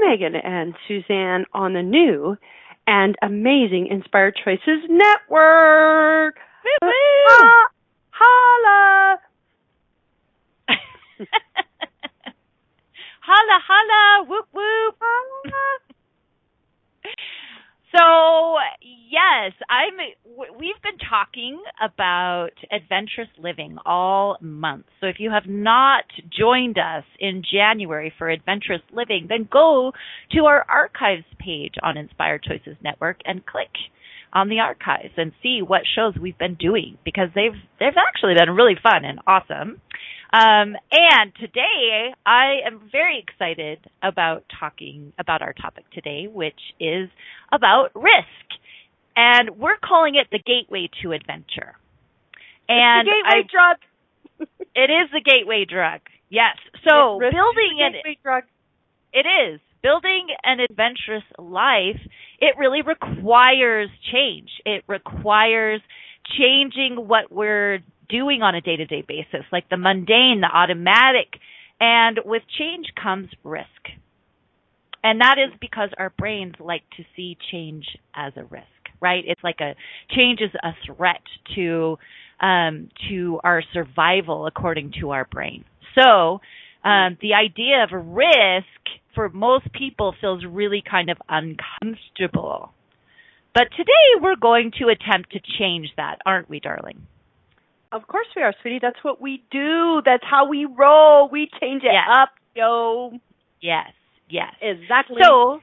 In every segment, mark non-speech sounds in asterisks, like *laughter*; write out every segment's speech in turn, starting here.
Megan and Suzanne on the new and amazing Inspired Choices Network. Ha- holla! *laughs* holla, holla, whoop, whoop. So, yes, I'm we've been talking about adventurous living all month. So if you have not joined us in January for adventurous living, then go to our archives page on Inspired Choices Network and click on the archives and see what shows we've been doing because they've they've actually been really fun and awesome. Um, and today I am very excited about talking about our topic today, which is about risk. And we're calling it the gateway to adventure. And gateway I, drug. *laughs* it is the gateway drug. Yes. So building an gateway drug. it is. Building an adventurous life, it really requires change. It requires changing what we're doing on a day to day basis, like the mundane, the automatic. And with change comes risk. And that is because our brains like to see change as a risk, right? It's like a change is a threat to um, to our survival according to our brain. So um, the idea of risk for most people feels really kind of uncomfortable. But today we're going to attempt to change that, aren't we, darling? Of course we are, sweetie. That's what we do. That's how we roll. We change it Yes. up, yo. Yes, yes. Exactly. So,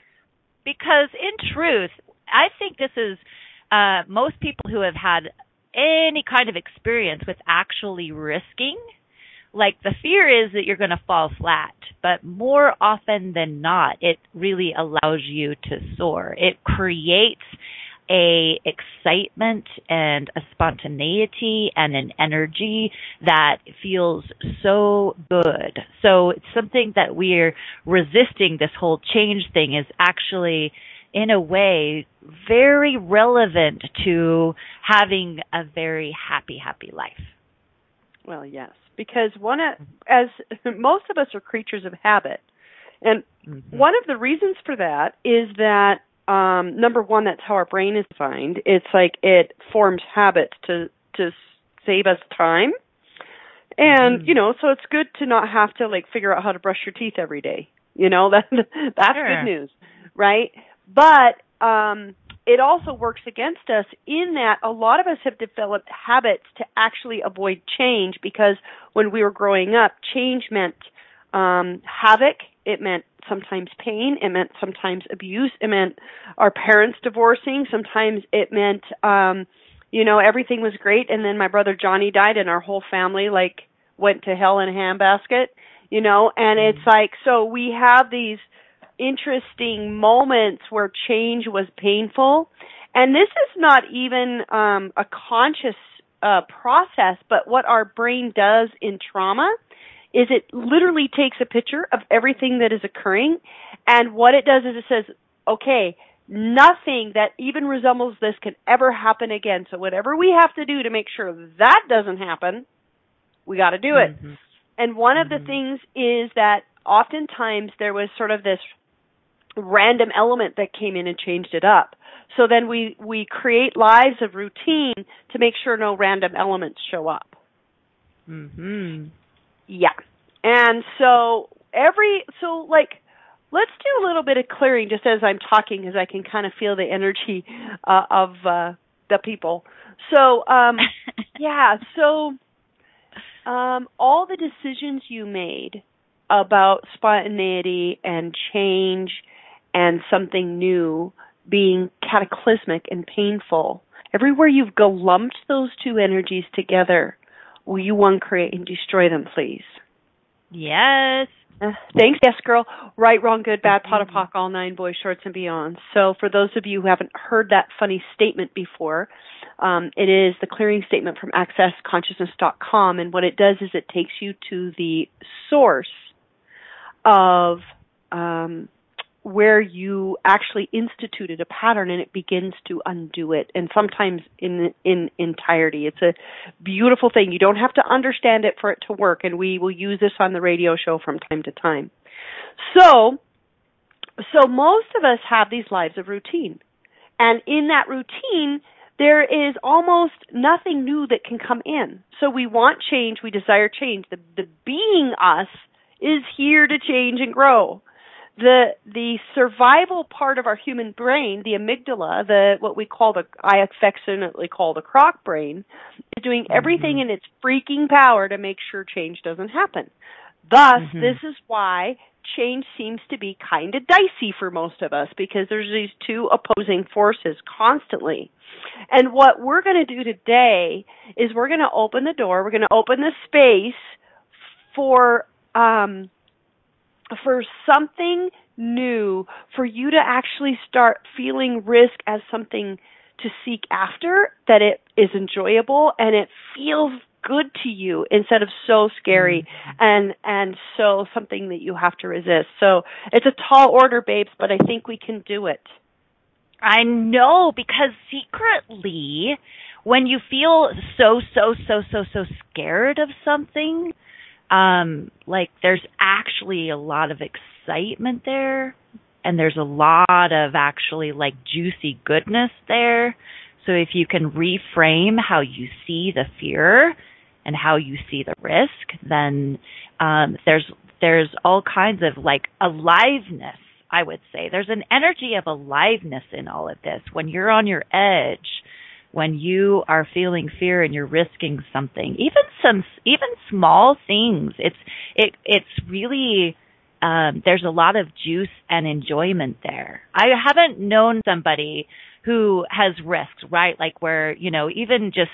because in truth, I think this is uh, most people who have had any kind of experience with actually risking. Like the fear is that you're going to fall flat, but more often than not, it really allows you to soar. It creates a excitement and a spontaneity and an energy that feels so good. So it's something that we're resisting this whole change thing is actually in a way very relevant to having a very happy happy life. Well, yes, because one of, as *laughs* most of us are creatures of habit, and Mhm. one of the reasons for that is that um, number one, that's how our brain is designed. It's like it forms habits to to save us time, and Mhm. you know, so it's good to not have to like figure out how to brush your teeth every day. You know *laughs* that that's Sure. good news, right? But um, it also works against us in that a lot of us have developed habits to actually avoid change because when we were growing up, change meant um, havoc. It meant sometimes pain. It meant sometimes abuse. It meant our parents divorcing. Sometimes it meant, um, you know, everything was great, and then my brother Johnny died, and our whole family like went to hell in a handbasket. You know, and it's like so we have these interesting moments where change was painful, and this is not even um, a conscious uh, process, but what our brain does in trauma is it literally takes a picture of everything that is occurring and what it does is it says okay nothing that even resembles this can ever happen again so whatever we have to do to make sure that doesn't happen we got to do it Mhm. and one of the Mhm. things is that oftentimes there was sort of this random element that came in and changed it up. So then we we create lives of routine to make sure no random elements show up. Mhm. Yeah. And so every so like let's do a little bit of clearing just as I'm talking, because I can kind of feel the energy uh, of uh, the people. So, um, *laughs* yeah, so um, all the decisions you made about spontaneity and change and something new being cataclysmic and painful, everywhere you've lumped those two energies together, will you uncreate and destroy them, please? Yes. Uh, thanks, yes, girl. Right, wrong, good, bad, pod and poc, all nine boys, shorts, and beyond. So, for those of you who haven't heard that funny statement before, um, it is the clearing statement from accessconsciousness.com, and what it does is it takes you to the source of um, where you actually instituted a pattern and it begins to undo it and sometimes in in entirety. It's a beautiful thing. You don't have to understand it for it to work and we will use this on the radio show from time to time. So so most of us have these lives of routine. And in that routine there is almost nothing new that can come in. So we want change. We desire change. The the being us is here to change and grow the the survival part of our human brain, the amygdala, the what we call the I affectionately call the croc brain, is doing mm-hmm. everything in its freaking power to make sure change doesn't happen. Thus, mm-hmm. this is why change seems to be kind of dicey for most of us because there's these two opposing forces constantly. And what we're going to do today is we're going to open the door, we're going to open the space for um for something new, for you to actually start feeling risk as something to seek after, that it is enjoyable and it feels good to you instead of so scary mm-hmm. and and so something that you have to resist. So it's a tall order, babes, but I think we can do it. I know because secretly when you feel so so so so so scared of something, um like there's actually a lot of excitement there and there's a lot of actually like juicy goodness there. So if you can reframe how you see the fear and how you see the risk then um there's there's all kinds of like aliveness i would say. There's an energy of aliveness in all of this. When you're on your edge when you are feeling fear and you're risking something, even some even small things, it's it it's really um, there's a lot of juice and enjoyment there. I haven't known somebody who has risks, right? Like where, you know, even just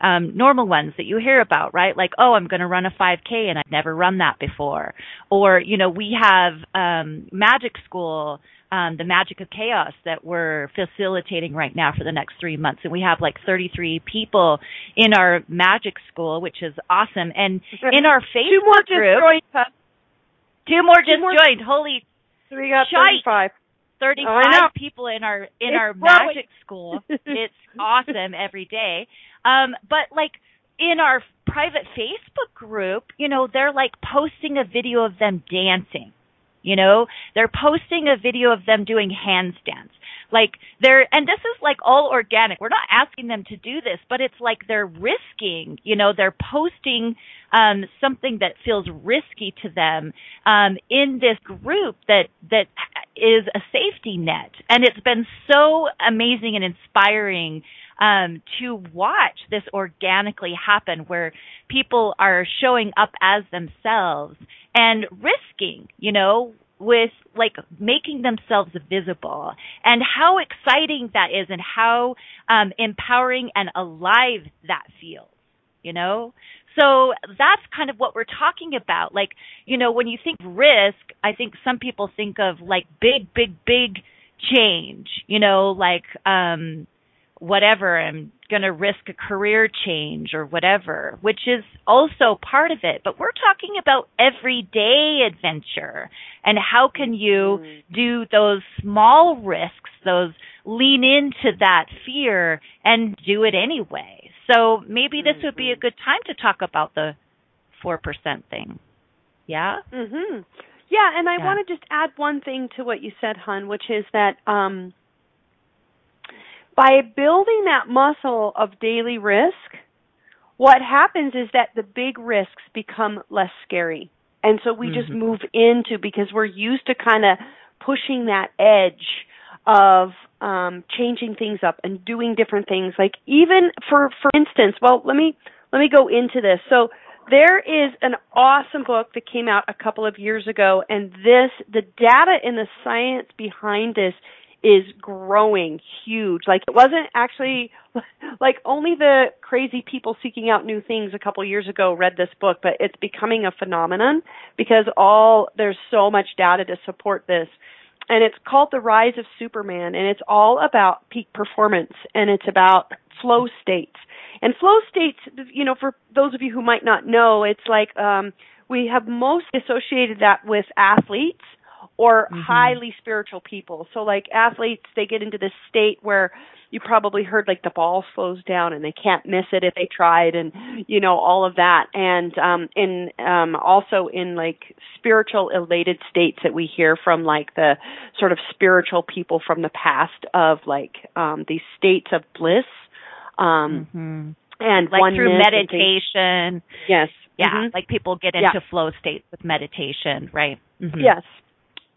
um normal ones that you hear about, right? Like, oh, I'm going to run a 5k and I've never run that before. Or, you know, we have um magic school um, the Magic of Chaos that we're facilitating right now for the next three months. And we have like 33 people in our magic school, which is awesome. And in our Facebook two more group, joined, two more just more. joined. Holy, so we got 35. 35 oh, people in our in it's our growing. magic school. it's awesome every day. Um, but like in our private Facebook group, you know, they're like posting a video of them dancing you know, they're posting a video of them doing handstands. Like they're, and this is like all organic. We're not asking them to do this, but it's like they're risking, you know, they're posting, um, something that feels risky to them, um, in this group that, that is a safety net. And it's been so amazing and inspiring, um, to watch this organically happen where people are showing up as themselves and risking, you know, with like making themselves visible and how exciting that is and how um, empowering and alive that feels, you know? So that's kind of what we're talking about. Like, you know, when you think risk, I think some people think of like big, big, big change, you know, like, um, whatever, I'm going to risk a career change or whatever, which is also part of it. But we're talking about everyday adventure and how can you mm-hmm. do those small risks, those lean into that fear and do it anyway. So maybe this would be a mm-hmm. good time to talk about the 4% thing. Yeah? Mhm. Yeah, and I yeah. want to just add one thing to what you said, hun, which is that um by building that muscle of daily risk, what happens is that the big risks become less scary. And so we mm-hmm. just move into because we're used to kind of pushing that edge of um, changing things up and doing different things. Like even for for instance, well, let me let me go into this. So there is an awesome book that came out a couple of years ago, and this the data and the science behind this is growing huge. Like it wasn't actually *laughs* like only the crazy people seeking out new things a couple years ago read this book, but it's becoming a phenomenon because all there's so much data to support this. And it's called The Rise of Superman and it's all about peak performance and it's about flow states. And flow states, you know, for those of you who might not know, it's like um we have most associated that with athletes or mm-hmm. highly spiritual people. So like athletes, they get into this state where you probably heard like the ball slows down and they can't miss it if they tried and you know all of that and um in um also in like spiritual elated states that we hear from like the sort of spiritual people from the past of like um these states of bliss um mm-hmm. and like through meditation yes yeah mm-hmm. like people get into yeah. flow states with meditation right mm-hmm. yes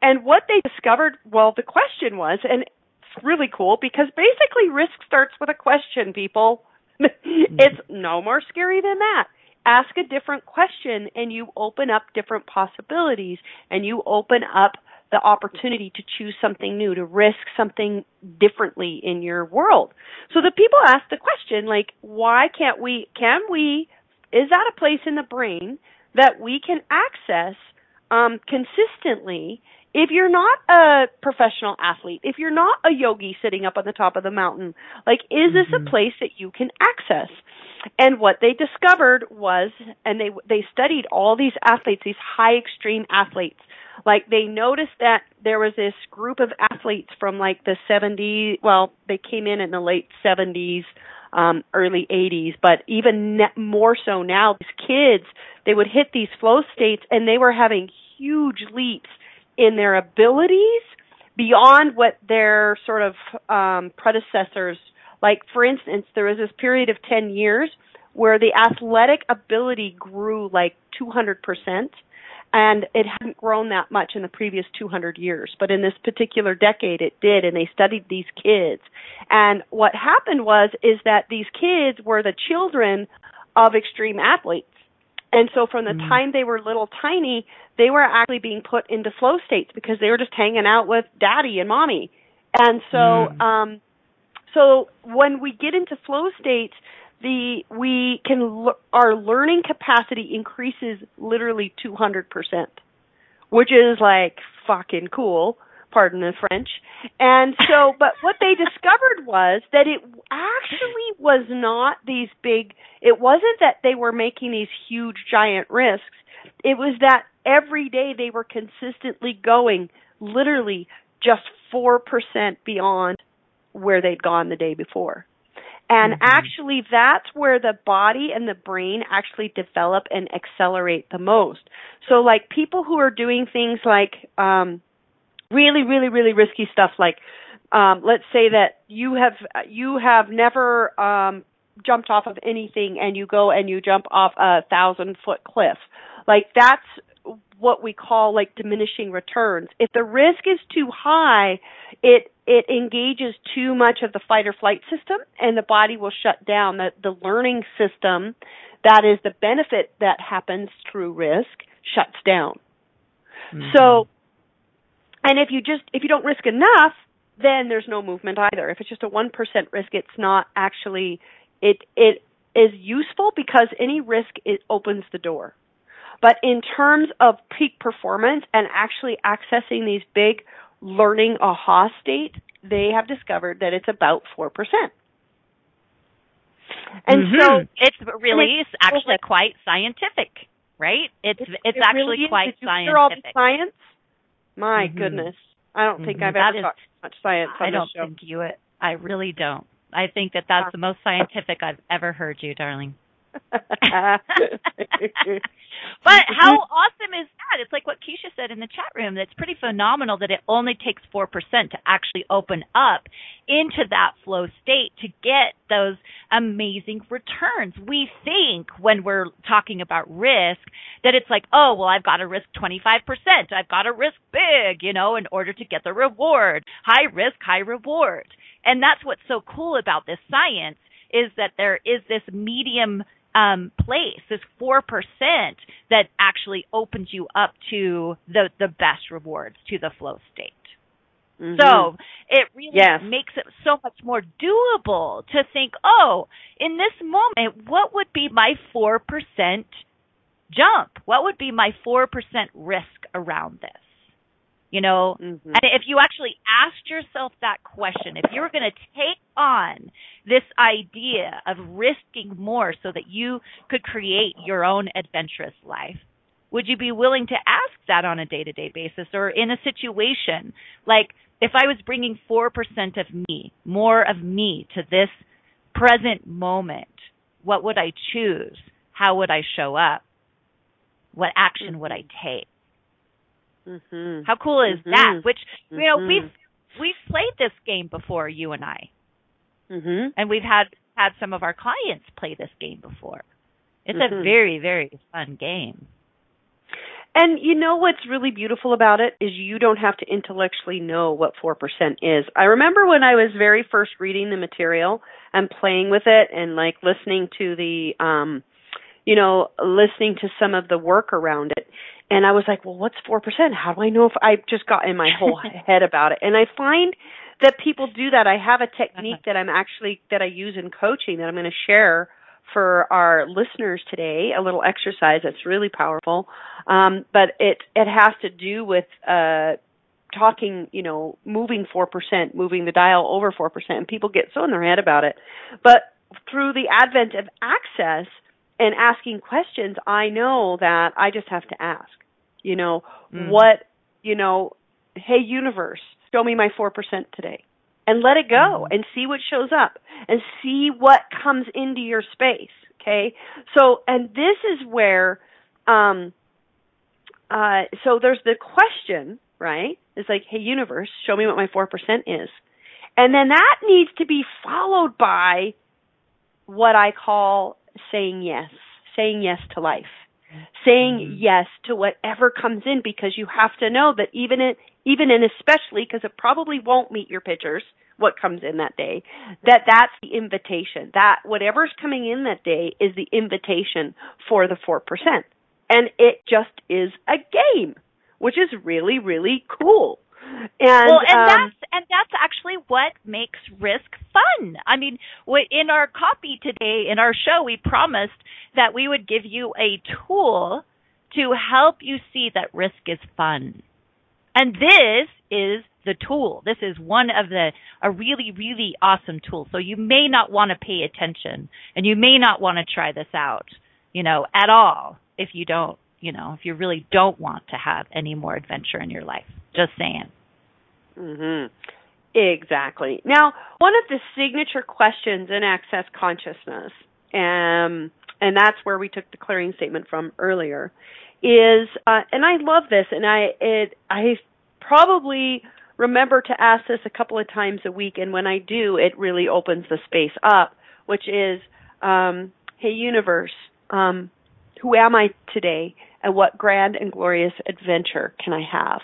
and what they discovered, well, the question was, and it's really cool because basically risk starts with a question, people. *laughs* it's no more scary than that. Ask a different question and you open up different possibilities and you open up the opportunity to choose something new, to risk something differently in your world. So the people ask the question like, why can't we, can we, is that a place in the brain that we can access um, consistently if you're not a professional athlete, if you're not a yogi sitting up on the top of the mountain, like is this mm-hmm. a place that you can access? And what they discovered was and they they studied all these athletes, these high extreme athletes. Like they noticed that there was this group of athletes from like the 70s, well, they came in in the late 70s, um early 80s, but even ne- more so now these kids, they would hit these flow states and they were having huge leaps in their abilities beyond what their sort of um, predecessors like for instance there was this period of 10 years where the athletic ability grew like 200% and it hadn't grown that much in the previous 200 years. But in this particular decade it did and they studied these kids. And what happened was is that these kids were the children of extreme athletes and so from the mm. time they were little tiny, they were actually being put into flow states because they were just hanging out with daddy and mommy. And so mm. um so when we get into flow states, the we can our learning capacity increases literally 200%, which is like fucking cool pardon the French. And so, *laughs* but what they discovered was that it actually was not these big, it wasn't that they were making these huge giant risks. It was that every day they were consistently going literally just 4% beyond where they'd gone the day before. And mm-hmm. actually, that's where the body and the brain actually develop and accelerate the most. So, like people who are doing things like um, really, really, really risky stuff like um, let's say that you have you have never um, jumped off of anything and you go and you jump off a thousand foot cliff. Like that's what we call like diminishing returns. If the risk is too high, it it engages too much of the fight or flight system and the body will shut down. The the learning system that is the benefit that happens through risk shuts down. Mm-hmm. So and if you just if you don't risk enough, then there's no movement either. If it's just a 1% risk, it's not actually it it is useful because any risk it opens the door. But in terms of peak performance and actually accessing these big learning aha state, they have discovered that it's about 4%. And mm-hmm. so it's really it's actually quite scientific, right? It's it's, it's it actually really quite Did you scientific. Hear all the science? My mm-hmm. goodness. I don't think mm-hmm. I've ever talked much science on I don't show. think you it. I really don't. I think that that's the most scientific I've ever heard you, darling. *laughs* but how awesome is that? It's like what Keisha said in the chat room. That's pretty phenomenal that it only takes 4% to actually open up into that flow state to get those amazing returns. We think when we're talking about risk that it's like, oh, well, I've got to risk 25%. I've got to risk big, you know, in order to get the reward. High risk, high reward. And that's what's so cool about this science is that there is this medium um, place, this four percent that actually opens you up to the the best rewards, to the flow state. Mm-hmm. So it really yes. makes it so much more doable to think, oh, in this moment, what would be my four percent jump? What would be my four percent risk around this? You know, mm-hmm. and if you actually asked yourself that question, if you were going to take on this idea of risking more so that you could create your own adventurous life, would you be willing to ask that on a day to day basis or in a situation like if I was bringing 4% of me, more of me to this present moment, what would I choose? How would I show up? What action would I take? Mm-hmm. How cool is mm-hmm. that? Which you know mm-hmm. we've we've played this game before, you and I, mm-hmm. and we've had had some of our clients play this game before. It's a mm-hmm. very very fun game. And you know what's really beautiful about it is you don't have to intellectually know what 4% is. I remember when I was very first reading the material and playing with it and like listening to the um you know, listening to some of the work around it. And I was like, well, what's 4%? How do I know if I just got in my whole *laughs* head about it? And I find that people do that. I have a technique uh-huh. that I'm actually, that I use in coaching that I'm going to share for our listeners today, a little exercise that's really powerful. Um, but it, it has to do with, uh, talking, you know, moving 4%, moving the dial over 4%, and people get so in their head about it. But through the advent of access and asking questions, I know that I just have to ask. You know, mm. what, you know, hey universe, show me my 4% today. And let it go mm. and see what shows up and see what comes into your space. Okay. So, and this is where, um, uh, so there's the question, right? It's like, hey universe, show me what my 4% is. And then that needs to be followed by what I call saying yes, saying yes to life saying mm-hmm. yes to whatever comes in because you have to know that even it even and especially because it probably won't meet your pictures what comes in that day that that's the invitation that whatever's coming in that day is the invitation for the 4% and it just is a game which is really really cool and, well, and um, that's and that's actually what makes risk fun. I mean, in our copy today in our show, we promised that we would give you a tool to help you see that risk is fun. And this is the tool. This is one of the a really really awesome tool. So you may not want to pay attention and you may not want to try this out, you know, at all if you don't, you know, if you really don't want to have any more adventure in your life. Just saying. Mhm. Exactly. Now, one of the signature questions in access consciousness, um, and that's where we took the clearing statement from earlier, is, uh, and I love this, and I it I probably remember to ask this a couple of times a week, and when I do, it really opens the space up, which is, um, hey universe, um, who am I today, and what grand and glorious adventure can I have?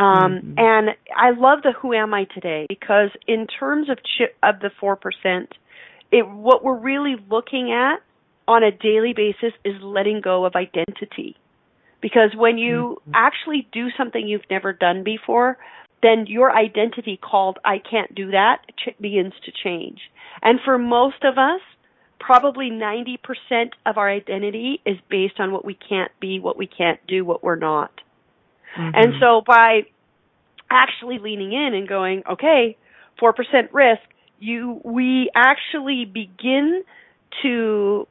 Um, mm-hmm. And I love the Who Am I Today because in terms of chi- of the four percent, it what we're really looking at on a daily basis is letting go of identity. Because when you mm-hmm. actually do something you've never done before, then your identity called I can't do that ch- begins to change. And for most of us, probably 90% of our identity is based on what we can't be, what we can't do, what we're not. Mm-hmm. And so by actually leaning in and going, okay, 4% risk, you, we actually begin to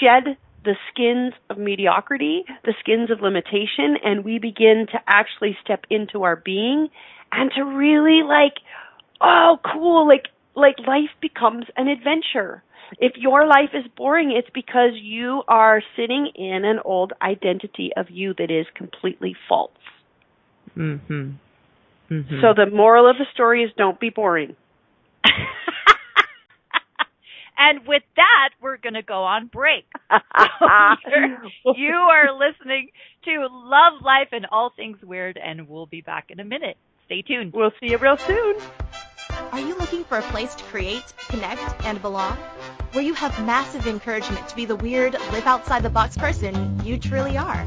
shed the skins of mediocrity, the skins of limitation, and we begin to actually step into our being and to really like, oh, cool, like, like life becomes an adventure If your life is boring, it's because you are sitting in an old identity of you that is completely false. Mhm. Mhm. So the moral of the story is don't be boring. *laughs* and with that, we're going to go on break. So *laughs* *laughs* you are listening to Love Life and All Things Weird, and we'll be back in a minute. Stay tuned. We'll see you real soon. Are you looking for a place to create, connect, and belong? Where you have massive encouragement to be the weird, live outside the box person you truly are.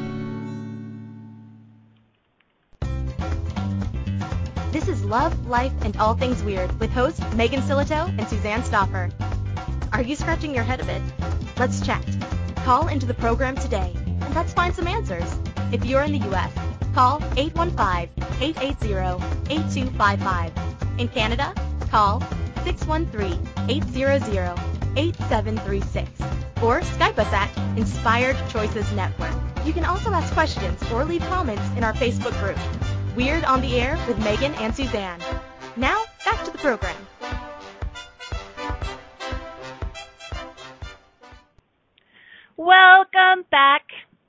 Love, Life, and All Things Weird with hosts Megan Silito and Suzanne Stoffer. Are you scratching your head a bit? Let's chat. Call into the program today and let's find some answers. If you're in the U.S., call 815-880-8255. In Canada, call 613-800-8736 or Skype us at Inspired Choices Network. You can also ask questions or leave comments in our Facebook group. Weird on the Air with Megan and Suzanne. Now, back to the program. Welcome back,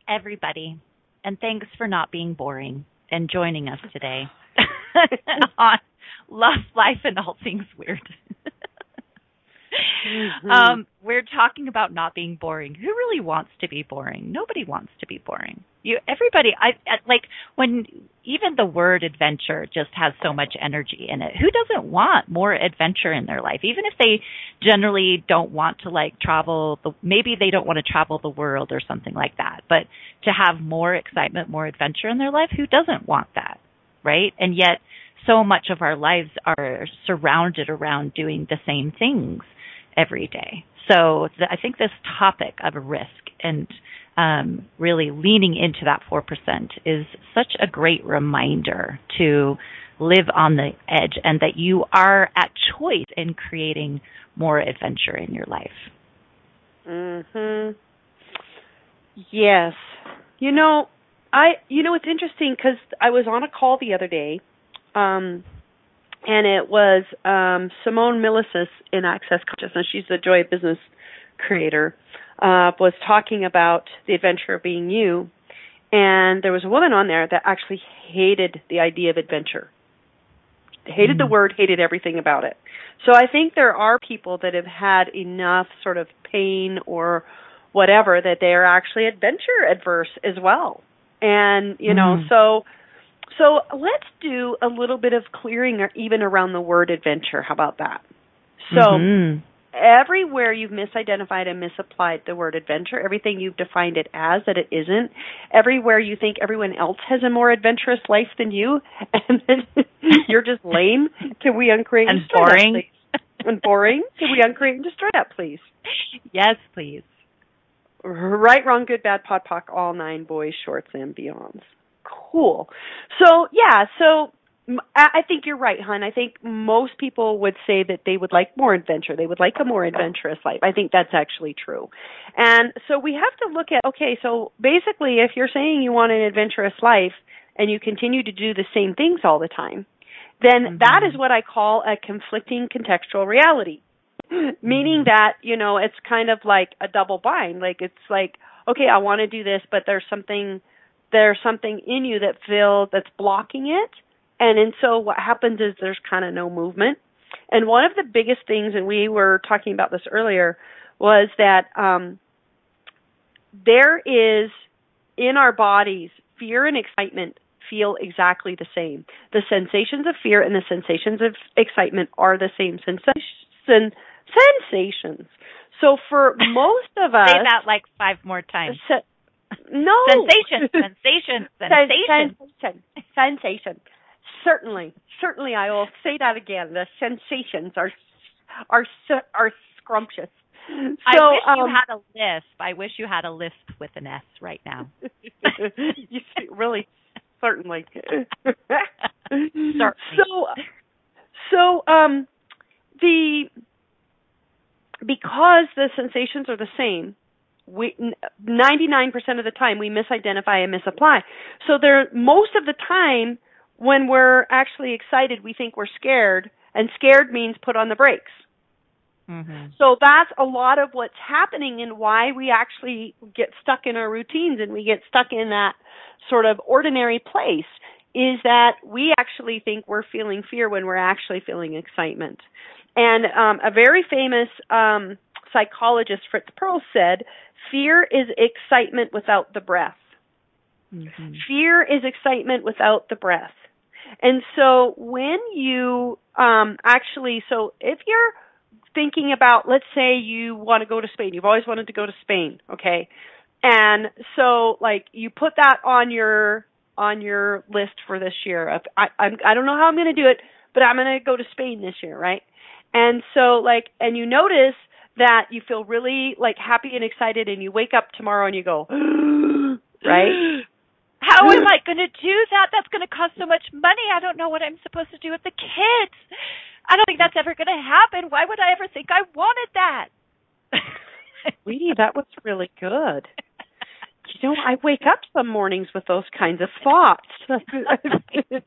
everybody. And thanks for not being boring and joining us today *laughs* on Love, Life, and All Things Weird. Mm-hmm. um, we're talking about not being boring. Who really wants to be boring? Nobody wants to be boring. You, everybody, I I- like when even the word adventure just has so much energy in it. Who doesn't want more adventure in their life? Even if they generally don't want to like travel, the, maybe they don't want to travel the world or something like that. But to have more excitement, more adventure in their life, who doesn't want that, right? And yet, so much of our lives are surrounded around doing the same things every day. So I think this topic of risk and um, really leaning into that 4% is such a great reminder to live on the edge and that you are at choice in creating more adventure in your life. Mhm. Yes. You know, I you know it's interesting cuz I was on a call the other day um and it was um Simone Milasas in Access Consciousness. She's the Joy of Business creator. Uh was talking about the adventure of being you and there was a woman on there that actually hated the idea of adventure. Hated the Mm. word, hated everything about it. So I think there are people that have had enough sort of pain or whatever that they are actually adventure adverse as well. And, you know, Mm. so so let's do a little bit of clearing or even around the word adventure. How about that? So Mhm. everywhere you've misidentified and misapplied the word adventure, everything you've defined it as that it isn't, everywhere you think everyone else has a more adventurous life than you, *laughs* and then *laughs* you're just lame, can we uncreate And destroy that, boring. please? and boring, can we uncreate and destroy that, please? yes, please. Right, wrong, good, bad, pod, poc, all nine boys, shorts, and beyonds. Cool. So yeah, so I think you're right, hon. I think most people would say that they would like more adventure. They would like a more adventurous life. I think that's actually true. And so we have to look at okay, so basically if you're saying you want an adventurous life and you continue to do the same things all the time, then mm-hmm. that is what I call a conflicting contextual reality. Meaning mm-hmm. that, you know, it's kind of like a double bind. Like it's like, okay, I want to do this, but there's something there's something in you that feels that's blocking it and and so what happens is there's kind of no movement. And one of the biggest things, and we were talking about this earlier, was that um, there is in our bodies fear and excitement feel exactly the same. The sensations of fear and the sensations of excitement are the same sensation, sensations. So for most of us, say that like five more times. Se- no sensation, *laughs* sensation, sensation, sensation, sensation. Certainly, certainly, I will say that again. The sensations are are are scrumptious. So, I wish um, you had a lisp. I wish you had a lisp with an S right now. *laughs* you really, certainly. certainly. *laughs* So, so um, the because the sensations are the same, we 99% of the time we misidentify and misapply. So there most of the time when we're actually excited, we think we're scared, and scared means put on the brakes. Mm-hmm. So that's a lot of what's happening and why we actually get stuck in our routines and we get stuck in that sort of ordinary place is that we actually think we're feeling fear when we're actually feeling excitement. And um, a very famous um, psychologist, Fritz Perls, said, Fear is excitement without the breath. Mm-hmm. Fear is excitement without the breath. And so when you um, actually, so if you're thinking about, let's say you want to go to Spain, you've always wanted to go to Spain, okay? And so like you put that on your on your list for this year. Of, I I'm, I don't know how I'm going to do it, but I'm going to go to Spain this year, right? And so like and you notice that you feel really like happy and excited and you wake up tomorrow and you go *gasps* right how am I going to do that? That's going to cost so much money. I don't know what I'm supposed to do with the kids. I don't think that's ever going to happen. Why would I ever think I wanted that? *laughs* Sweetie, that was really good. You know, I wake up some mornings with those kinds of thoughts. *laughs*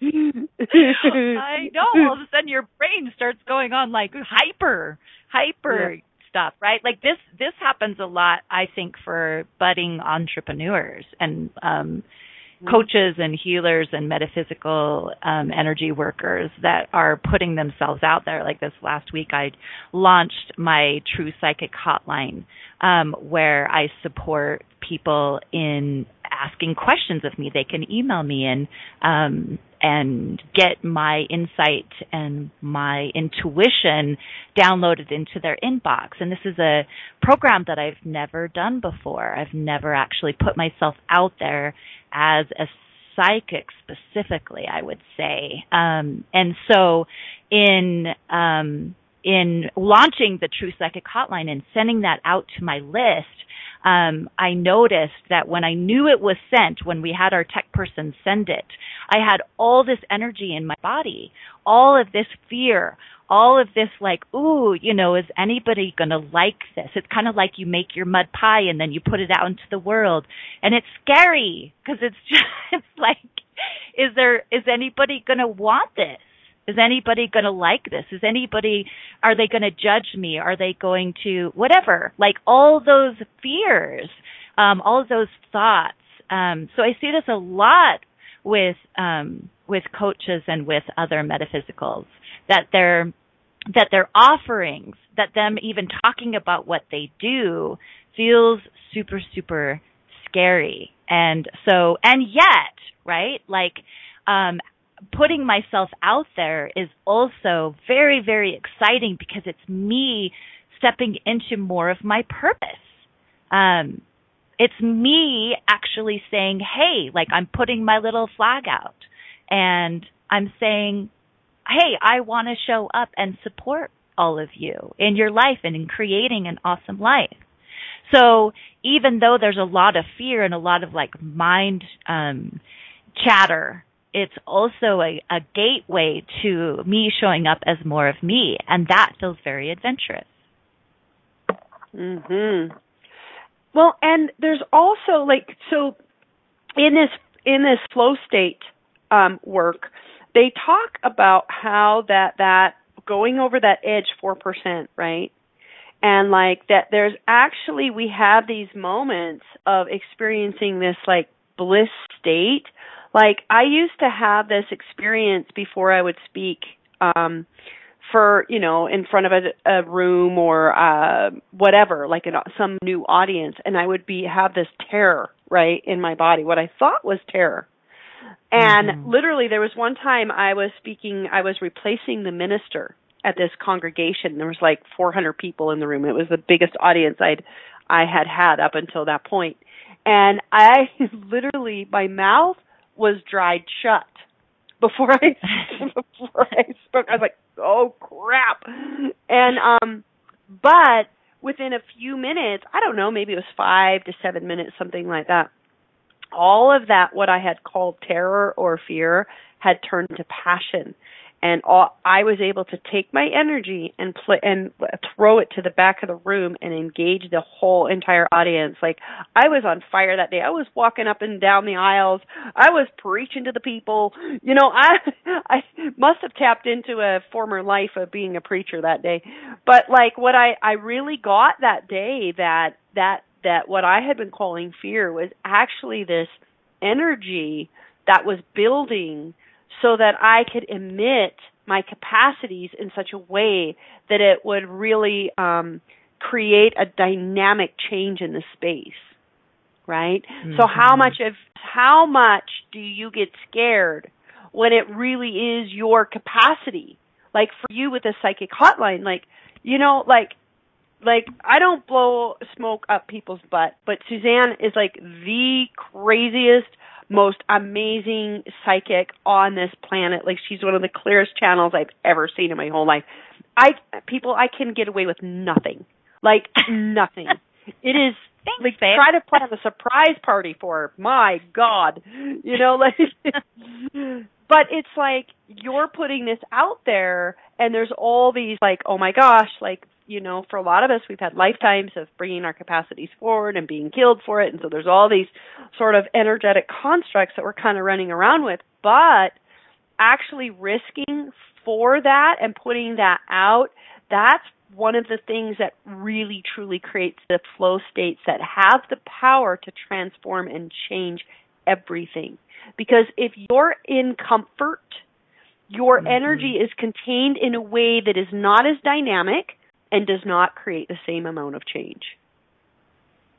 I know. All of a sudden, your brain starts going on like hyper, hyper. Yeah stuff, right? Like this this happens a lot I think for budding entrepreneurs and um mm-hmm. coaches and healers and metaphysical um, energy workers that are putting themselves out there. Like this last week, I launched my True Psychic Hotline, um, where I support people in asking questions of me. They can email me and um, and get my insight and my intuition downloaded into their inbox. And this is a program that I've never done before. I've never actually put myself out there as a psychic specifically, I would say. Um, and so in um, in launching the True Psychic Hotline and sending that out to my list, um, I noticed that when I knew it was sent, when we had our tech person send it, I had all this energy in my body, all of this fear, all of this like, ooh, you know, is anybody going to like this? It's kind of like you make your mud pie and then you put it out into the world and it's scary because it's *laughs* just, it's like, is there, is anybody going to want this? Is anybody going to like this? Is anybody, are they going to judge me? Are they going to, whatever, like all those fears, um, all those thoughts. Um, so I see this a lot with, um, with coaches and with other metaphysicals that they're, that their offerings, that them even talking about what they do feels super, super scary. And so, and yet, right, like, um, putting myself out there is also very, very exciting because it's me stepping into more of my purpose. Um, it's me actually saying, hey, like I'm putting my little flag out and I'm saying, hey, I want to show up and support all of you in your life and in creating an awesome life. So even though there's a lot of fear and a lot of like mind, um, chatter. It's also a, a gateway to me showing up as more of me, and that feels very adventurous. Mhm. Well, and there's also like so in this in this flow state um, work, they talk about how that that going over that edge four percent, right? And like that, there's actually we have these moments of experiencing this like bliss state. Like I used to have this experience before I would speak. Um, for you know in front of a, a room or uh whatever like an, some new audience and i would be have this terror right in my body what i thought was terror and mm-hmm. literally there was one time i was speaking i was replacing the minister at this congregation there was like 400 people in the room it was the biggest audience i'd i had had up until that point and i *laughs* literally my mouth was dried shut before I *laughs* before I spoke. I was like, "Oh crap!" And um, but within a few minutes, I don't know, maybe it was five to seven minutes, something like that. All of that, what I had called terror or fear, had turned to passion and all, I was able to take my energy and play and throw it to the back of the room and engage the whole entire audience. Like I was on fire that day. I was walking up and down the aisles. I was preaching to the people. You know, I *laughs* I must have tapped into a former life of being a preacher that day. But like what I I really got that day that that that what I had been calling fear was actually this energy that was building so that I could emit my capacities in such a way that it would really um, create a dynamic change in the space right mm-hmm. so how much of how much do you get scared when it really is your capacity like for you with a psychic hotline like you know like like I don't blow smoke up people's butt, but Suzanne is like the craziest most amazing psychic on this planet. Like she's one of the clearest channels I've ever seen in my whole life. I people I can get away with nothing. Like *laughs* nothing. it is Thanks, like babe. try to plan a surprise party for her. My God. You know, like *laughs* but it's like you're putting this out there and there's all these like, oh my gosh, like you know, for a lot of us, we've had lifetimes of bringing our capacities forward and being killed for it. And so there's all these sort of energetic constructs that we're kind of running around with. But actually risking for that and putting that out, that's one of the things that really truly creates the flow states that have the power to transform and change everything. Because if you're in comfort, your mm-hmm. energy is contained in a way that is not as dynamic, and does not create the same amount of change.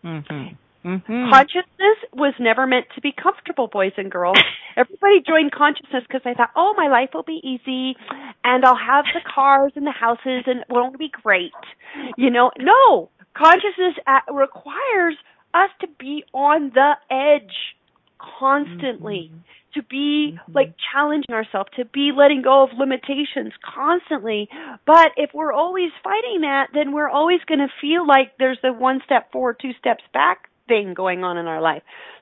Mm-hmm. Mm-hmm. Consciousness was never meant to be comfortable, boys and girls. *laughs* Everybody joined consciousness because they thought, oh, my life will be easy and I'll have the cars and the houses and it won't be great. You know, no. Consciousness requires us to be on the edge constantly. Mm-hmm to be mm-hmm. like challenging ourselves, to be letting go of limitations constantly. But if we're always fighting that, then we're always going to feel like there's the one step forward, two steps back thing going on in our life.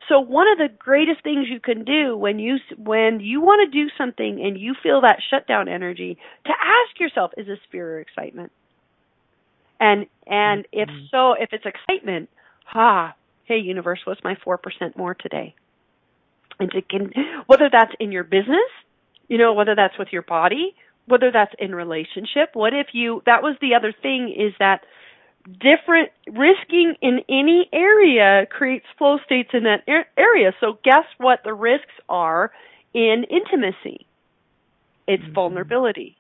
So one of the greatest things you can do when you when you want to do something and you feel that shutdown energy, to ask yourself, is this fear or excitement? And and mm-hmm. if so, if it's excitement, ha, hey universe, what's my four percent more today? And to can whether that's in your business, you know, whether that's with your body, whether that's in relationship. What if you that was the other thing is that different risking in any area creates flow states in that area. So guess what the risks are in intimacy? It's mm-hmm. vulnerability.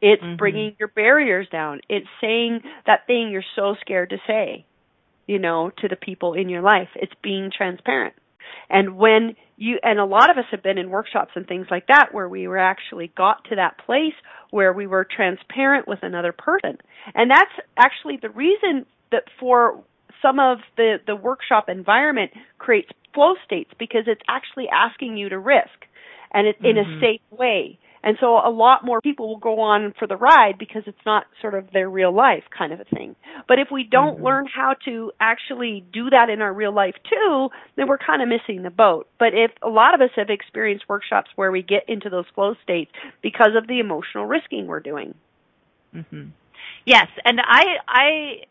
It's mm-hmm. bringing your barriers down. It's saying that thing you're so scared to say, you know, to the people in your life. It's being transparent. And when you and a lot of us have been in workshops and things like that where we were actually got to that place where we were transparent with another person. And that's actually the reason that for some of the the workshop environment creates flow states because it's actually asking you to risk and it, mm-hmm. in a mm-hmm. safe way And so a lot more people will go on for the ride because it's not sort of their real life kind of a thing. But if we don't Mm-hmm. learn how to actually do that in our real life too, then we're kind of missing the boat. But if a lot of us have experienced workshops where we get into those flow states because of the emotional risking we're doing. hmm Yes, and I I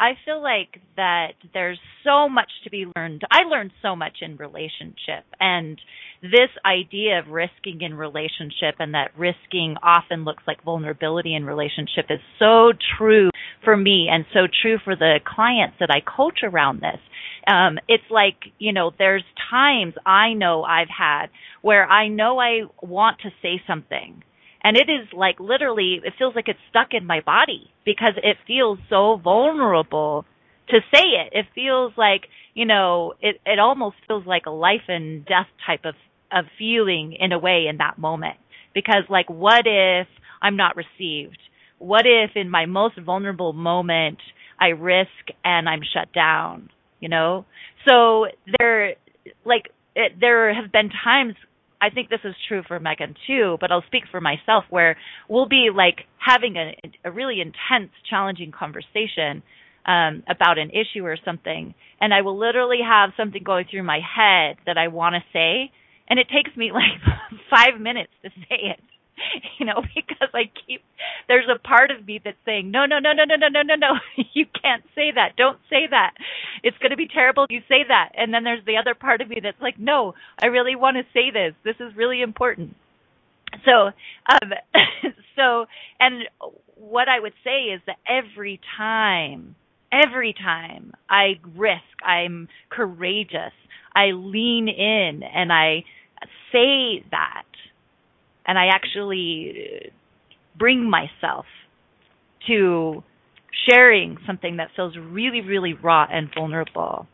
I feel like that there's so much to be learned. I learned so much in relationship and this idea of risking in relationship and that risking often looks like vulnerability in relationship is so true for me and so true for the clients that I coach around this. Um, it's like, you know, there's times I know I've had where I know I want to say something and it is like literally, it feels like it's stuck in my body because it feels so vulnerable to say it. It feels like, you know, it, it almost feels like a life and death type of, of feeling in a way in that moment. Because like, what if I'm not received? What if in my most vulnerable moment I risk and I'm shut down? You know? So there, like, it, there have been times I think this is true for Megan too, but I'll speak for myself where we'll be like having a, a really intense, challenging conversation um, about an issue or something, and I will literally have something going through my head that I want to say, and it takes me like *laughs* five minutes to say it. *laughs* You know, because I keep there's a part of me that's saying, No, no, no, no, no, no, no, no, no. *laughs* You can't say that. Don't say that. It's gonna be terrible you say that. And then there's the other part of me that's like, No, I really want to say this. This is really important. So um *laughs* so and what I would say is that every time every time I risk, I'm courageous, I lean in and I say that and I actually bring myself to sharing something that feels really, really raw and vulnerable.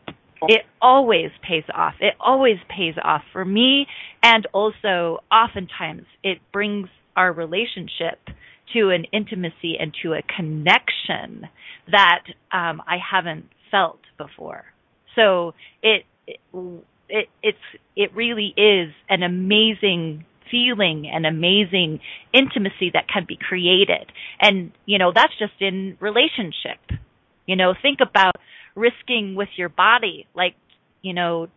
It always pays off. It always pays off for me. And also, oftentimes, it brings our relationship to an intimacy and to a connection that um, I haven't felt before. So it, it it it's it really is an amazing feeling and amazing intimacy that can be created. And, you know, that's just in relationship. You know, think about risking with your body, like, you know,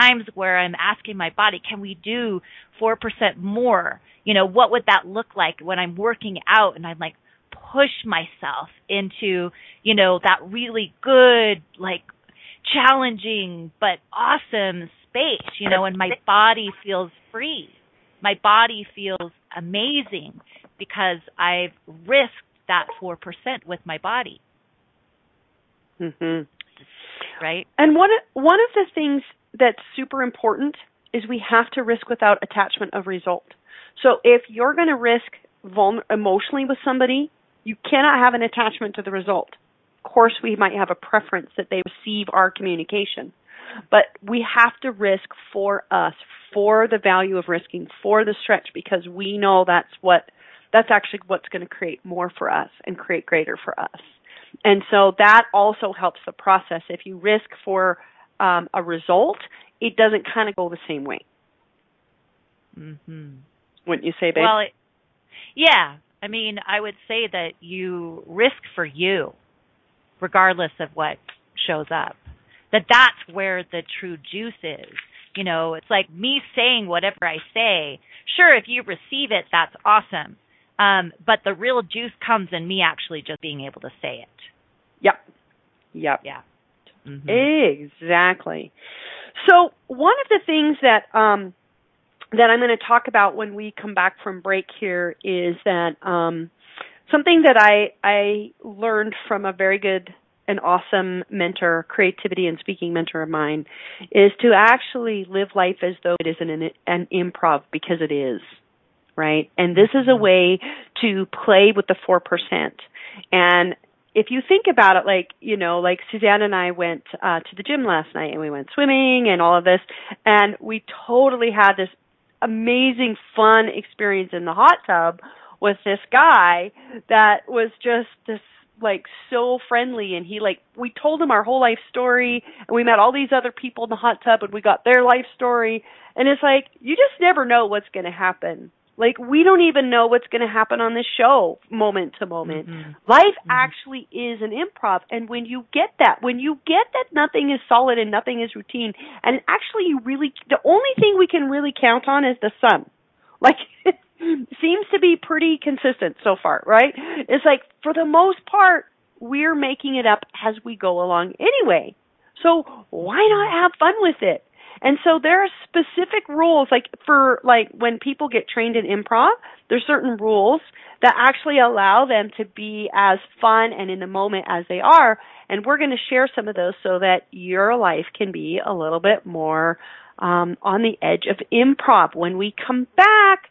times where I'm asking my body, can we do 4% more? You know, what would that look like when I'm working out and I'm like, push myself into, you know, that really good, like, challenging but awesome space, you know, and my body feels free my body feels amazing because I've risked that 4% with my body. Mhm. Right? And one one of the things that's super important is we have to risk without attachment of result. So if you're going to risk emotionally with somebody, you cannot have an attachment to the result. Of course, we might have a preference that they receive our communication, but we have to risk for us, for the value of risking, for the stretch, because we know that's what that's actually what's going to create more for us and create greater for us. And so that also helps the process. If you risk for um, a result, it doesn't kind of go the same way. Mhm. Wouldn't you say, babe? Well, it, yeah. I mean, I would say that you risk for you regardless of what shows up. That that's where the true juice is. You know, it's like me saying whatever I say. Sure, if you receive it, that's awesome. Um, but the real juice comes in me actually just being able to say it. Yep. Yep. Yeah. Mhm. Exactly. So one of the things that um, that I'm going to talk about when we come back from break here is that um, something that I I learned from a very good and awesome mentor, creativity and speaking mentor of mine, is to actually live life as though it is an an improv because it is, right? And this is a way to play with the four percent. And if you think about it, like you know, like Suzanne and I went uh, to the gym last night, and we went swimming and all of this, and we totally had this amazing, fun experience in the hot tub with this guy that was just this like so friendly and he like we told him our whole life story and we met all these other people in the hot tub and we got their life story and it's like you just never know what's going to happen Like we don't even know what's going to happen on this show moment to moment. Mhm. Life Mhm. actually is an improv and when you get that, when you get that nothing is solid and nothing is routine and actually you really the only thing we can really count on is the sun. Like seems to be pretty consistent so far, right? It's like for the most part we're making it up as we go along anyway. So why not have fun with it? And so there are specific rules, like for like when people get trained in improv, there's certain rules that actually allow them to be as fun and in the moment as they are. And we're going to share some of those so that your life can be a little bit more um, on the edge of improv when we come back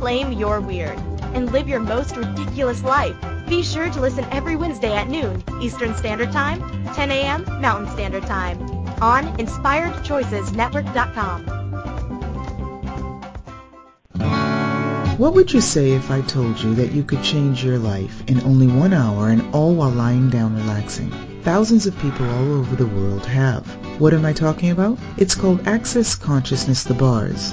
Claim your weird and live your most ridiculous life. Be sure to listen every Wednesday at noon Eastern Standard Time, 10 a.m. Mountain Standard Time on InspiredChoicesNetwork.com. What would you say if I told you that you could change your life in only one hour and all while lying down relaxing? Thousands of people all over the world have. What am I talking about? It's called Access Consciousness The Bars.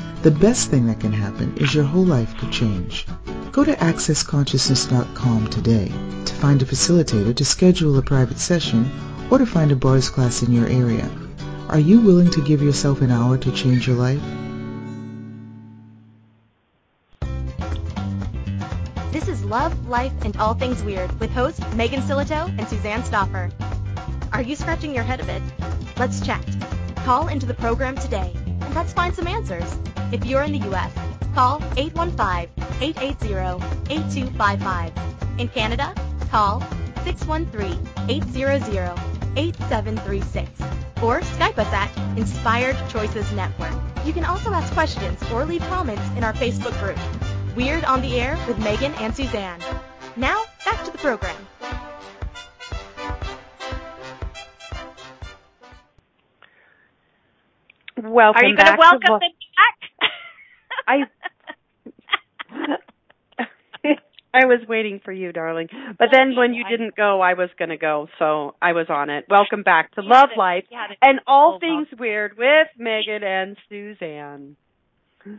The best thing that can happen is your whole life could change. Go to accessconsciousness.com today to find a facilitator to schedule a private session or to find a bars class in your area. Are you willing to give yourself an hour to change your life? This is Love, Life, and All Things Weird with hosts Megan Silito and Suzanne Stoffer. Are you scratching your head a bit? Let's chat. Call into the program today let's find some answers. If you're in the U.S., call 815-880-8255. In Canada, call 613-800-8736 or Skype us at Inspired Choices Network. You can also ask questions or leave comments in our Facebook group, Weird on the Air with Megan and Suzanne. Now, back to the program. Welcome Are you going to welcome them back? I *laughs* I was waiting for you, darling. But then when you didn't go, I was going to go, so I was on it. Welcome back to Love Life you had it and All Things Weird with Megan and Suzanne. *laughs*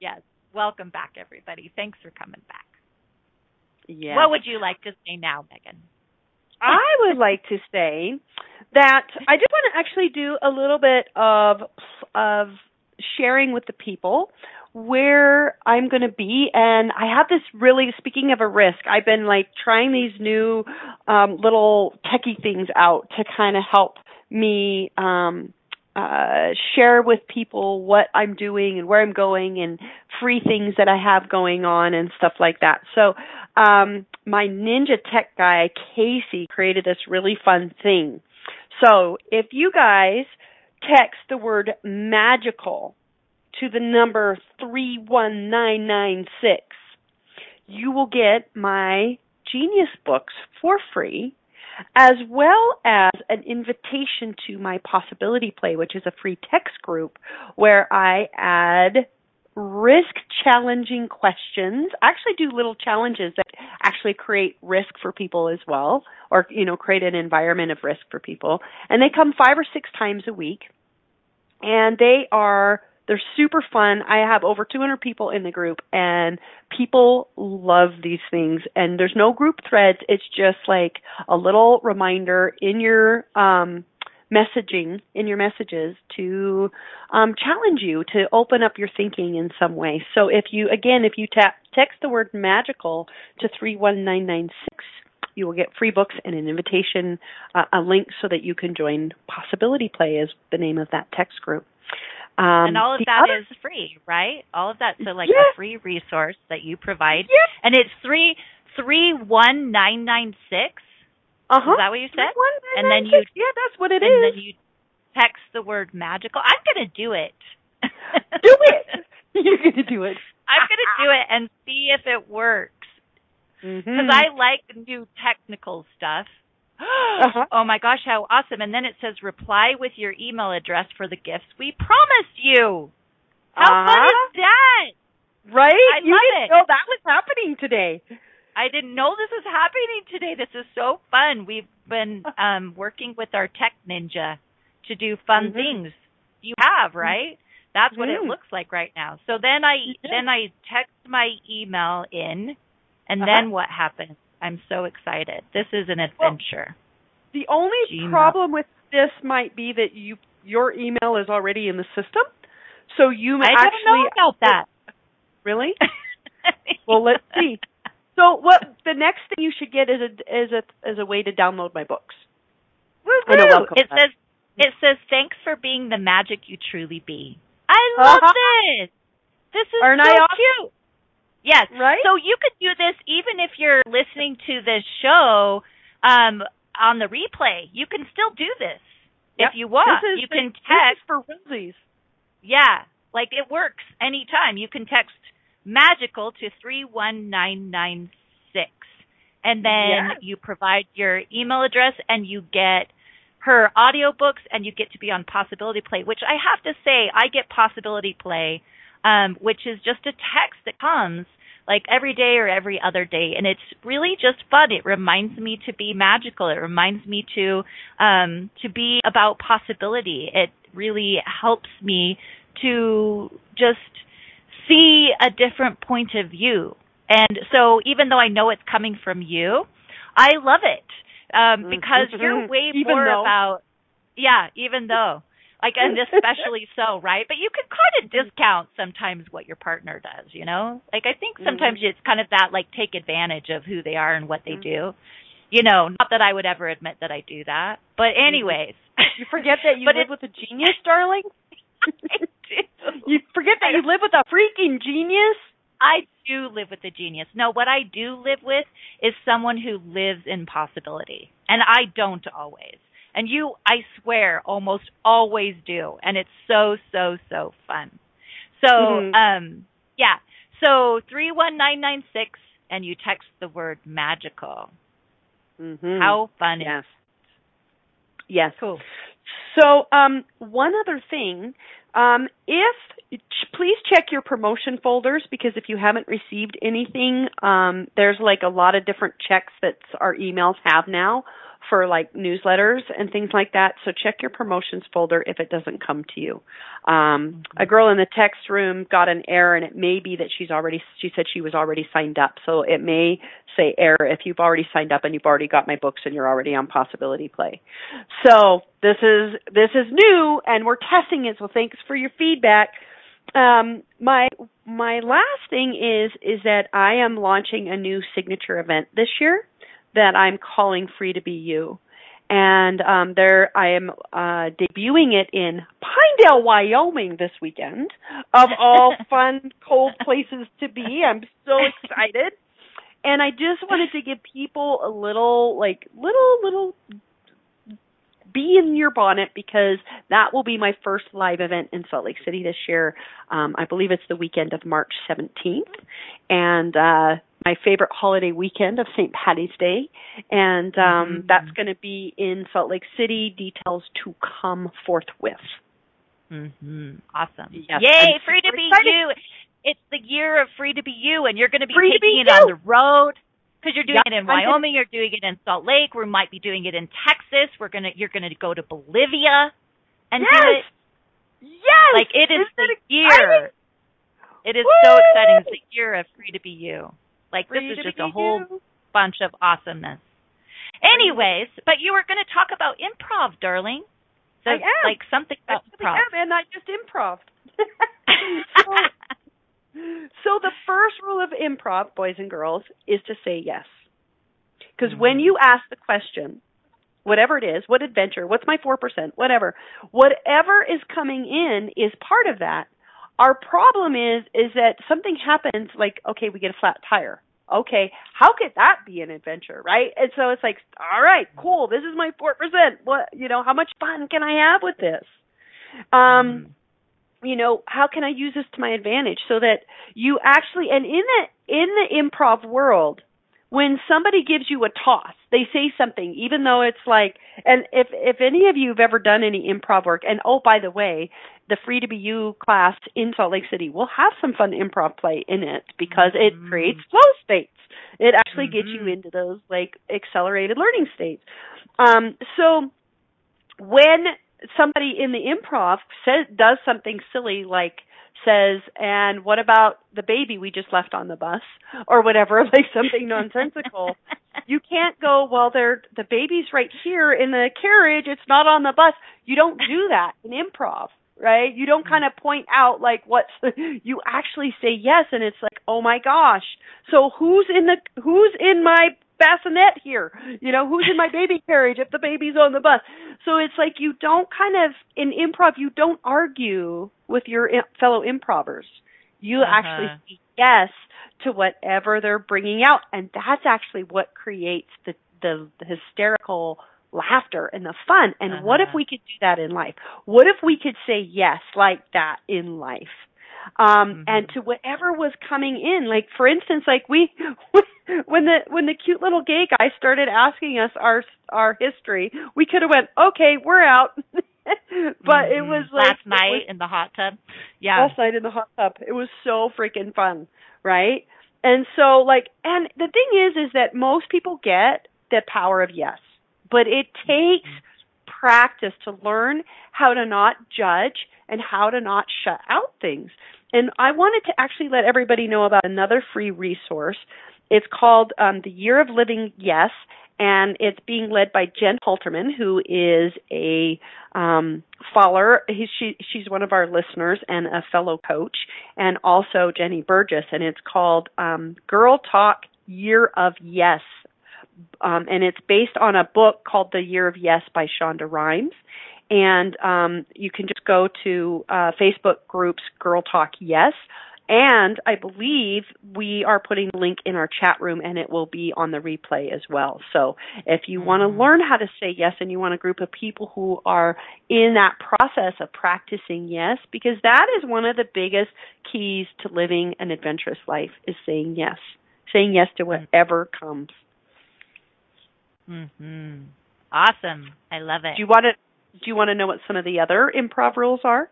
yes. Welcome back, everybody. Thanks for coming back. Yeah. What would you like to say now, Megan? I would like to say that I just want to actually do a little bit of of sharing with the people where I'm going to be and I have this really speaking of a risk I've been like trying these new um little techie things out to kind of help me um uh share with people what I'm doing and where I'm going and free things that I have going on and stuff like that. So um my ninja tech guy Casey created this really fun thing. So if you guys text the word magical to the number 31996, you will get my genius books for free as well as an invitation to my possibility play which is a free text group where I add risk challenging questions. I actually do little challenges that actually create risk for people as well or you know create an environment of risk for people and they come 5 or 6 times a week and they are they're super fun. I have over 200 people in the group and people love these things and there's no group threads. It's just like a little reminder in your um messaging in your messages to um, challenge you to open up your thinking in some way. So if you again, if you tap text the word magical to three one nine nine six, you will get free books and an invitation, uh, a link so that you can join Possibility Play is the name of that text group. Um, and all of that other, is free, right? All of that, so like a free resource that you provide, yeah. and it's three three one nine nine six. Uh huh. Is that what you said? And then you yeah, that's what it and is. then you text the word magical. I'm gonna do it. *laughs* do it. *laughs* You're gonna do it. I'm gonna *laughs* do it and see if it works. Because mm-hmm. I like new technical stuff. *gasps* uh-huh. Oh my gosh, how awesome. And then it says reply with your email address for the gifts we promised you. How uh-huh. fun is that? Right? I you love didn't it. know that was happening today. I didn't know this was happening today. This is so fun. We've been *laughs* um working with our tech ninja to do fun mm-hmm. things. You have, right? That's what mm-hmm. it looks like right now. So then I then I text my email in and uh-huh. then what happens? I'm so excited. This is an adventure. Well, the only Gmail. problem with this might be that you your email is already in the system. So you I actually don't know about that. Really? *laughs* well, let's see. So what the next thing you should get is a is a is a way to download my books. And a welcome it says it says thanks for being the magic you truly be. I *laughs* love Uh-huh. this. This is Aren't so I awesome? cute. Yes. Right? So you could do this even if you're listening to this show um, on the replay. You can still do this Yep. if you want. This is you the- can this text. is for Rosie's. Yeah, like it works anytime. You can text magical to 31996 and then you provide your email address and you get her audiobooks and you get to be on Possibility Play, which I have to say I get Possibility Play um which is just a text that comes like every day or every other day. And it's really just fun. It reminds me to be magical. It reminds me to um to be about possibility. It really helps me to just see a different point of view. And so even though i know it's coming from you i love it um because you're *laughs* way more though. about yeah even though. Like and especially *laughs* so right? But you can kind of discount sometimes what your partner does you know? Like i think sometimes it's kind of that like take advantage of who they are and what they Mhm. do. You know not that i would ever admit that i do that but anyways. You forget that *laughs* you live it- with a genius, darling. Do. You forget that you live with a freaking genius. I do live with a genius. No, what I do live with is someone who lives in possibility. And I don't always. And you, I swear, almost always do. And it's so, so, so fun. So, Mhm. um, yeah. So 31996 and you text the word magical. Mm-hmm. How fun is Yes. Yes. Cool. So, um, one other thing, um, if please check your promotion folders because if you haven't received anything, um, there's like a lot of different checks that our emails have now for like newsletters and things like that. So check your promotions folder if it doesn't come to you. Um, a girl in the text room got an error, and it may be that she's already. She said she was already signed up, so it may say error if you've already signed up and you've already got my books and you're already on Possibility Play. So this is this is new, and we're testing it. So thanks for your feedback. Um, my my last thing is is that I am launching a new signature event this year that I'm calling Free to Be You. And um, there, I am uh, debuting it in Pinedale, Wyoming this weekend. Of all *laughs* fun, cold places to bee, I'm so excited. And I just wanted to give people a little, like, little, little be in your bonnet because that will be my first live event in Salt Lake City this year. Um, I believe it's the weekend of March 17th, and uh, my favorite holiday weekend of St. Patty's Day, and um, Mhm. that's going to be in Salt Lake City. Details to come forthwith. Mhm. Awesome. Yes, Yay, I'm free to be excited. you. It's the year of free to be you and you're going to be Free to taking be it on the road because you're doing Yep, it in I'm gonna- Wyoming, you're doing it in Salt Lake, we might be doing it in Texas. We're going to you're going to go to Bolivia and do Yes! it. Yes, Like it is Isn't the it year. exciting? It is so exciting. It's the year of free to be you. Like this is just a whole bunch of awesomeness. Anyways, but you were going to talk about improv, darling. the, I am. like something about I really improv. am, and not just improv. *laughs* so, so the first rule of improv, boys and girls, is to say yes. Because Mm-hmm. when you ask the question, whatever it is, what adventure, what's my 4%, whatever, whatever is coming in is part of that. Our problem is is that something happens like okay, we get a flat tire. Okay, how could that be an adventure, right? And so it's like, all right, cool, this is my 4%. What, you know, how much fun can I have with this? Um you know how can i use this to my advantage so that you actually and in the in the improv world when somebody gives you a toss they say something even though it's like and if if any of you have ever done any improv work and oh by the way the free to be you class in salt lake city will have some fun improv play in it because it Mhm. creates flow states it actually gets you Mhm. into those like accelerated learning states um so when somebody in the improv says does something silly like says and what about the baby we just left on the bus? Or whatever *laughs* like something nonsensical. You can't go well they're the baby's right here in the carriage. It's not on the bus. You don't do that in improv right? You don't kind of point out like what's *laughs* you actually say yes and it's like oh my gosh. So who's in the who's in my bassinet here you know who's in my baby carriage if the baby's on the bus so it's like you don't kind of in improv you don't argue with your fellow improvers you Uh-huh. actually say yes to whatever they're bringing out and that's actually what creates the the, the hysterical laughter and the fun and what if Uh-huh. we could do that in life what if we could say yes like that in life um and Mhm. to whatever was coming in like for instance like we *laughs* *laughs* when the when the cute little gay guy started asking us our our history we could have went okay we're out *laughs* but it Mhm. was like last night was- in the hot tub. Yeah. last night in the hot tub. It was so freaking fun, right? And so like and the thing is is that most people get the power of yes. But it takes practice to learn how to not judge and how to not shut out things. And I wanted to actually let everybody know about another free resource. It's called um, The Year of Living Yes, and it's being led by Jen Halterman, who is a um, follower. He, she, she's one of our listeners and a fellow coach, and also Jenny Burgess, and it's called um, Girl Talk Year of Yes. Um, and it's based on a book called The Year of Yes by Shonda Rhimes. And um, you can just go to uh, Facebook groups Girl Talk Yes. And I believe we are putting a link in our chat room and it will be on the replay as well. So if you want to Mhm. learn how to say yes and you want a group of people who are in that process of practicing yes, because that is one of the biggest keys to living an adventurous life is saying yes. Saying yes to whatever comes. Mhm. Awesome. I love it. Do you want to do you want to know what some of the other improv rules are?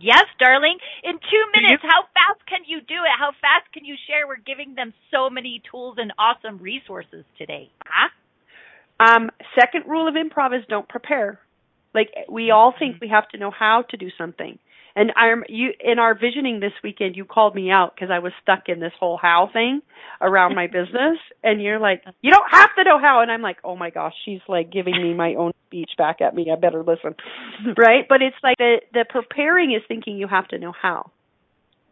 Yes, darling. In two Do you- minutes, how fast can you do it? How fast can you share? We're giving them so many tools and awesome resources today. Huh? Um, second rule of improv is don't prepare. Like we all think we have to know how to do something. And I'm you in our visioning this weekend. You called me out because I was stuck in this whole how thing around my *laughs* business, and you're like, you don't have to know how. And I'm like, oh my gosh, she's like giving me my own speech back at me. I better listen, *laughs* right? But it's like the the preparing is thinking you have to know how.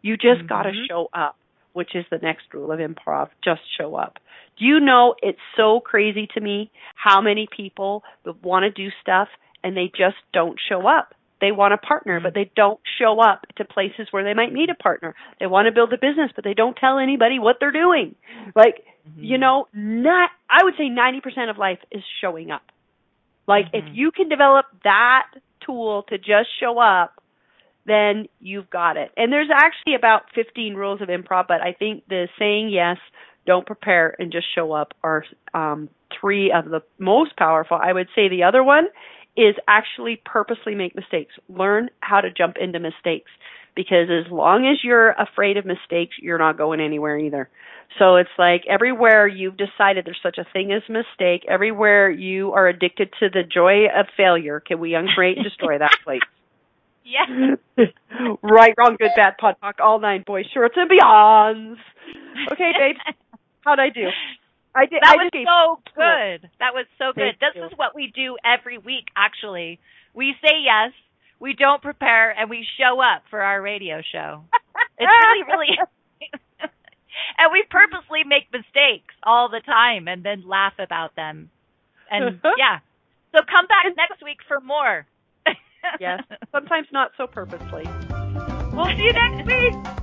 You just got to mm-hmm. show up, which is the next rule of improv. Just show up. Do you know it's so crazy to me how many people want to do stuff and they just don't show up? They want a partner, but they don't show up to places where they might need a partner. They want to build a business, but they don't tell anybody what they're doing. Like, you know, not I would say 90% of life is showing up. Like if Mhm. you can develop that tool to just show up, then you've got it. And there's actually about 15 rules of improv, but I think the saying yes, don't prepare, and just show up are um, three of the most powerful. I would say the other one is actually purposely make mistakes. Learn how to jump into mistakes because as long as you're afraid of mistakes, you're not going anywhere either. So it's like everywhere you've decided there's such a thing as mistake, everywhere you are addicted to the joy of failure, can we uncreate and destroy that place? *laughs* *laughs* Yes. right, wrong, good, bad, pod poc, all nine boys, shorts, and beyonds. Okay, babe, *laughs* how'd I do? I did. That I was so good. That was so good. Thank this you. is what we do every week, actually. we say yes, we don't prepare, and we show up for our radio show. *laughs* It's really, really. *laughs* and we purposely make mistakes all the time and then laugh about them. And uh-huh. yeah. So come back next week for more. yes. *laughs* Sometimes not so purposely. We'll see you next week.